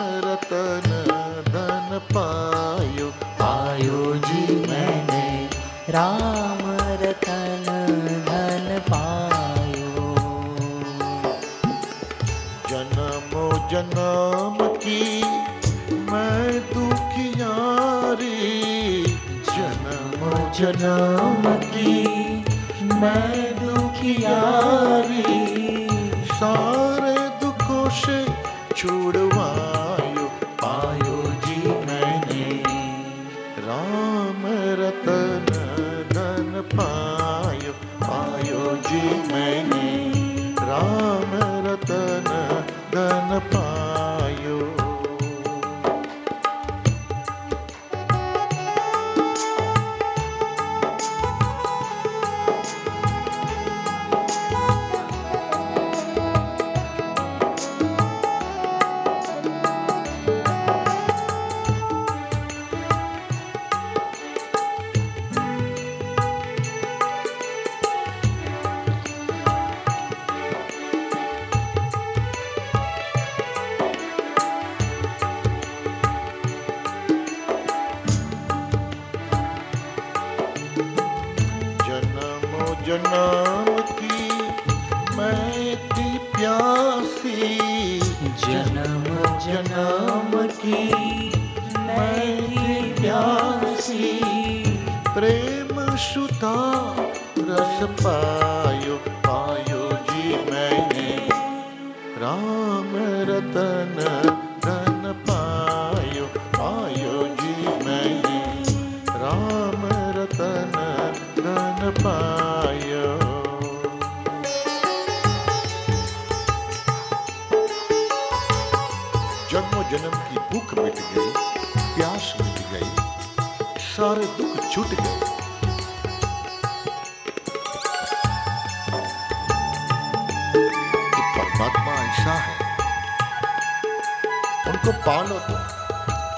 रतन धन पायो। आयो जी मैंने राम रतन धन पायो। जन्मो जन्म की मैं दुखियारी। जन्मो जन्म की मैं दुखियारी। पायो जी मैंने राम रतन धन पायो जन्मों जन्म की मैं थी प्यासी। जन्म जन्म की मैं थी प्यासी। प्रेम सुता रस पायो पायो जी मैंने। राम रतन जन्मों जन्म की भूख मिट गई, प्यास मिट गई, सारे दुख छूट गए। कि परमात्मा ऐसा है। उनको पालो तो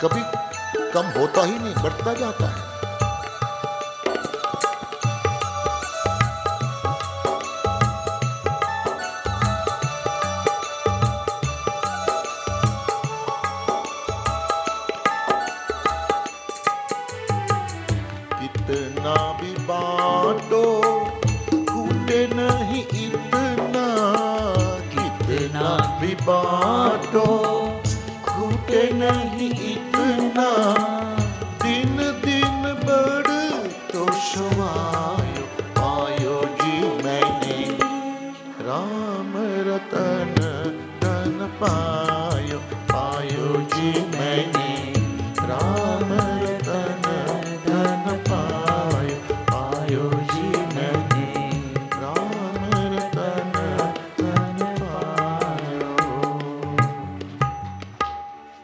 कभी कम होता ही नहीं, बढ़ता जाता है। कूटे नहीं इतना कितना भी बांटो। खूटे नहीं इतना दिन दिन बढ़ तो सवायो